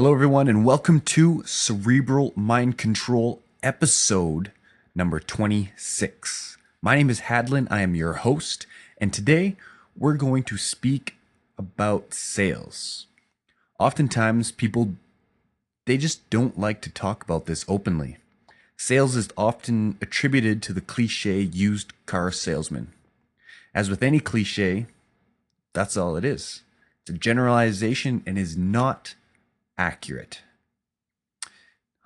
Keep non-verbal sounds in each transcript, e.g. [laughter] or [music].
Hello, everyone, and welcome to Cerebral Mind Control episode number 26. My name is Hadlen. I am your host, and today we're going to speak about sales. Oftentimes, people they just don't like to talk about this openly. Sales is often attributed to the cliche used car salesman. As with any cliche, that's all it is. It's a generalization and is not accurate.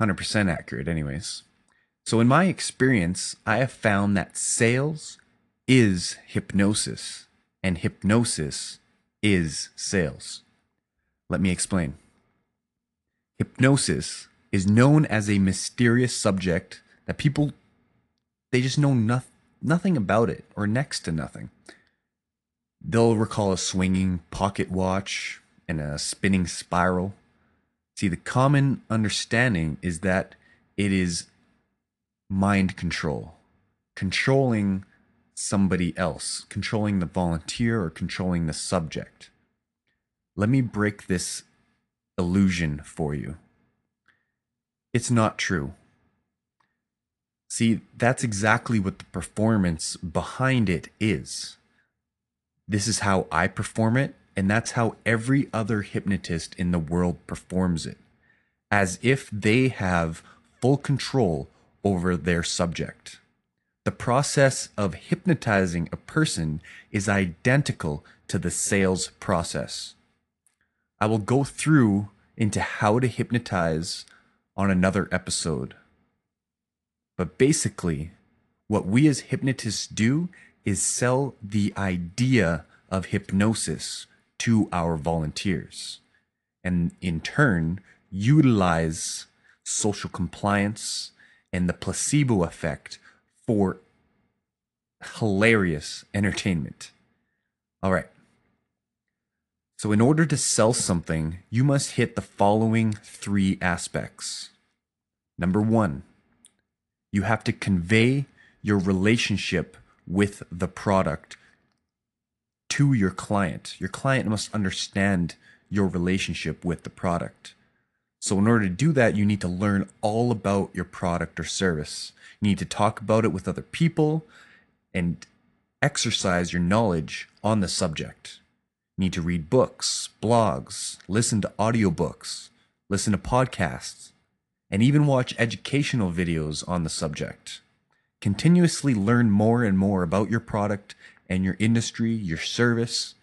100% accurate, anyways. So, in my experience, I have found that sales is hypnosis, and hypnosis is sales. Let me explain. Hypnosis is known as a mysterious subject that people they just know nothing nothing about it or next to nothing. They'll recall a swinging pocket watch and a spinning spiral. See, the common understanding is that it is mind control, controlling somebody else, controlling the volunteer or controlling the subject. Let me break this illusion for you. It's not true. See, that's exactly what the performance behind it is. This is how I perform it, and that's how every other hypnotist in the world performs it, as if they have full control over their subject. The process of hypnotizing a person is identical to the sales process. I will go through into how to hypnotize on another episode. But basically, what we as hypnotists do is sell the idea of hypnosis to our volunteers and in turn utilize social compliance and the placebo effect for hilarious entertainment. All right. So, in order to sell something, you must hit the following three aspects. Number one, you have to convey your relationship with the product to your client. Your client must understand your relationship with the product. So, in order to do that, you need to learn all about your product or service. You need to talk about it with other people and exercise your knowledge on the subject. You need to read books, blogs, listen to audiobooks, listen to podcasts, and even watch educational videos on the subject. Continuously learn more and more about your product and your industry, your service,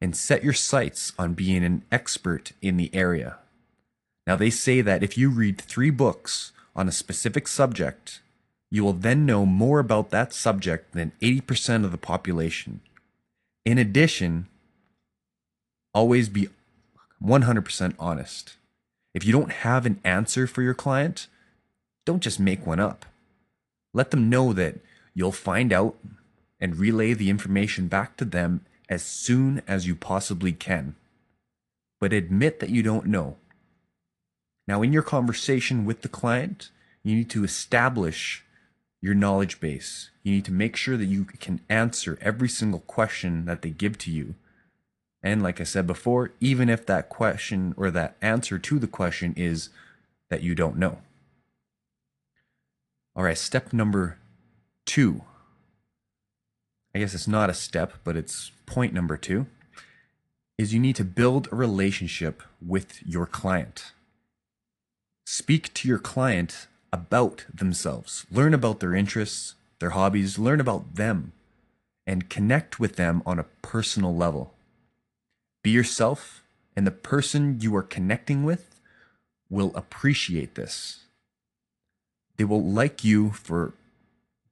and set your sights on being an expert in the area. Now, they say that if you read three books on a specific subject, you will then know more about that subject than 80% of the population. In addition, always be 100% honest. If you don't have an answer for your client, don't just make one up. Let them know that you'll find out and relay the information back to them as soon as you possibly can. But admit that you don't know. Now, in your conversation with the client, you need to establish your knowledge base. You need to make sure that you can answer every single question that they give to you. And like I said before, even if that question or that answer to the question is that you don't know. All right, step number two. I guess it's not a step, but it's point number two is you need to build a relationship with your client. Speak to your client about themselves, learn about their interests, their hobbies, learn about them, and connect with them on a personal level. Be yourself, and the person you are connecting with will appreciate this. They will like you for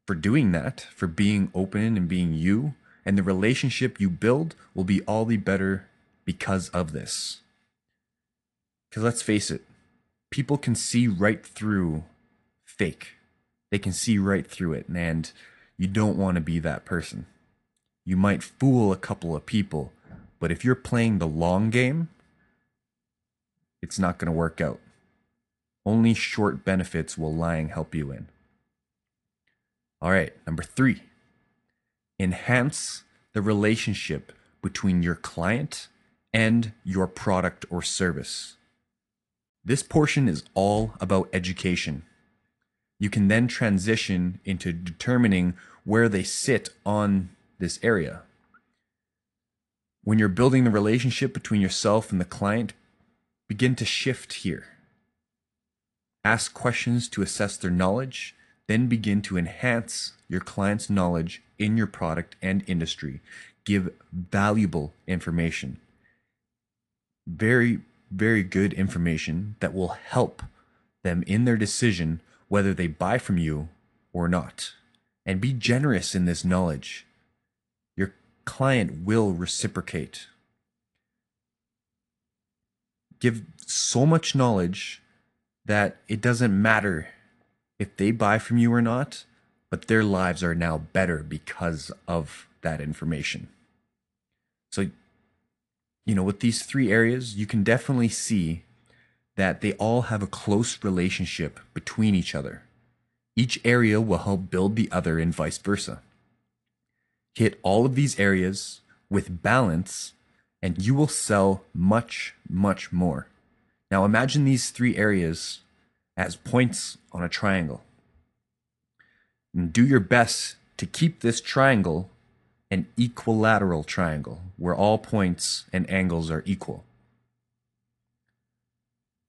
for doing that, for being open and being you, and the relationship you build will be all the better because of this. Cuz let's face it, people can see right through fake. They can see right through it and you don't want to be that person. You might fool a couple of people, but if you're playing the long game, it's not going to work out. Only short benefits will lying help you in. All right, number three, enhance the relationship between your client and your product or service. This portion is all about education. You can then transition into determining where they sit on this area. When you're building the relationship between yourself and the client, begin to shift here. Ask questions to assess their knowledge, then begin to enhance your client's knowledge in your product and industry. Give valuable information. Very, very good information that will help them in their decision whether they buy from you or not. And be generous in this knowledge. Your client will reciprocate. Give so much knowledge that it doesn't matter if they buy from you or not, but their lives are now better because of that information. So, you know, with these three areas, you can definitely see that they all have a close relationship between each other. Each area will help build the other and vice versa. Hit all of these areas with balance, and you will sell much, much more. Now imagine these three areas as points on a triangle. And do your best to keep this triangle an equilateral triangle where all points and angles are equal.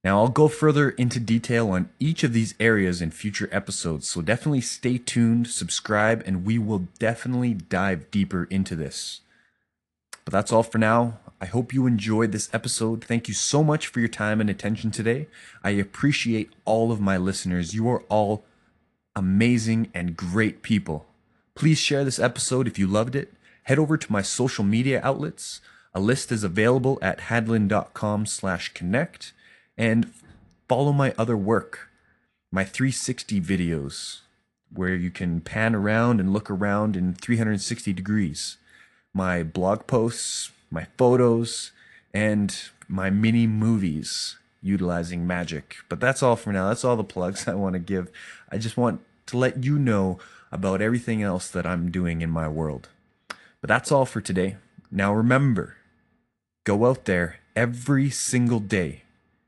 Now, I'll go further into detail on each of these areas in future episodes, so definitely stay tuned, subscribe, and we will definitely dive deeper into this. But that's all for now. I hope you enjoyed this episode. Thank you so much for your time and attention today. I appreciate all of my listeners. You are all amazing and great people. Please share this episode if you loved it. Head over to my social media outlets. A list is available at hadlen.com slash connect and follow my other work, my 360 videos, where you can pan around and look around in 360 degrees, my blog posts, my photos, and my mini movies utilizing magic. But that's all for now. That's all the plugs [laughs] I want to give. I just want to let you know about everything else that I'm doing in my world. But that's all for today. Now remember, go out there every single day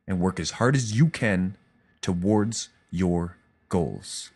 and work as hard as you can towards your goals.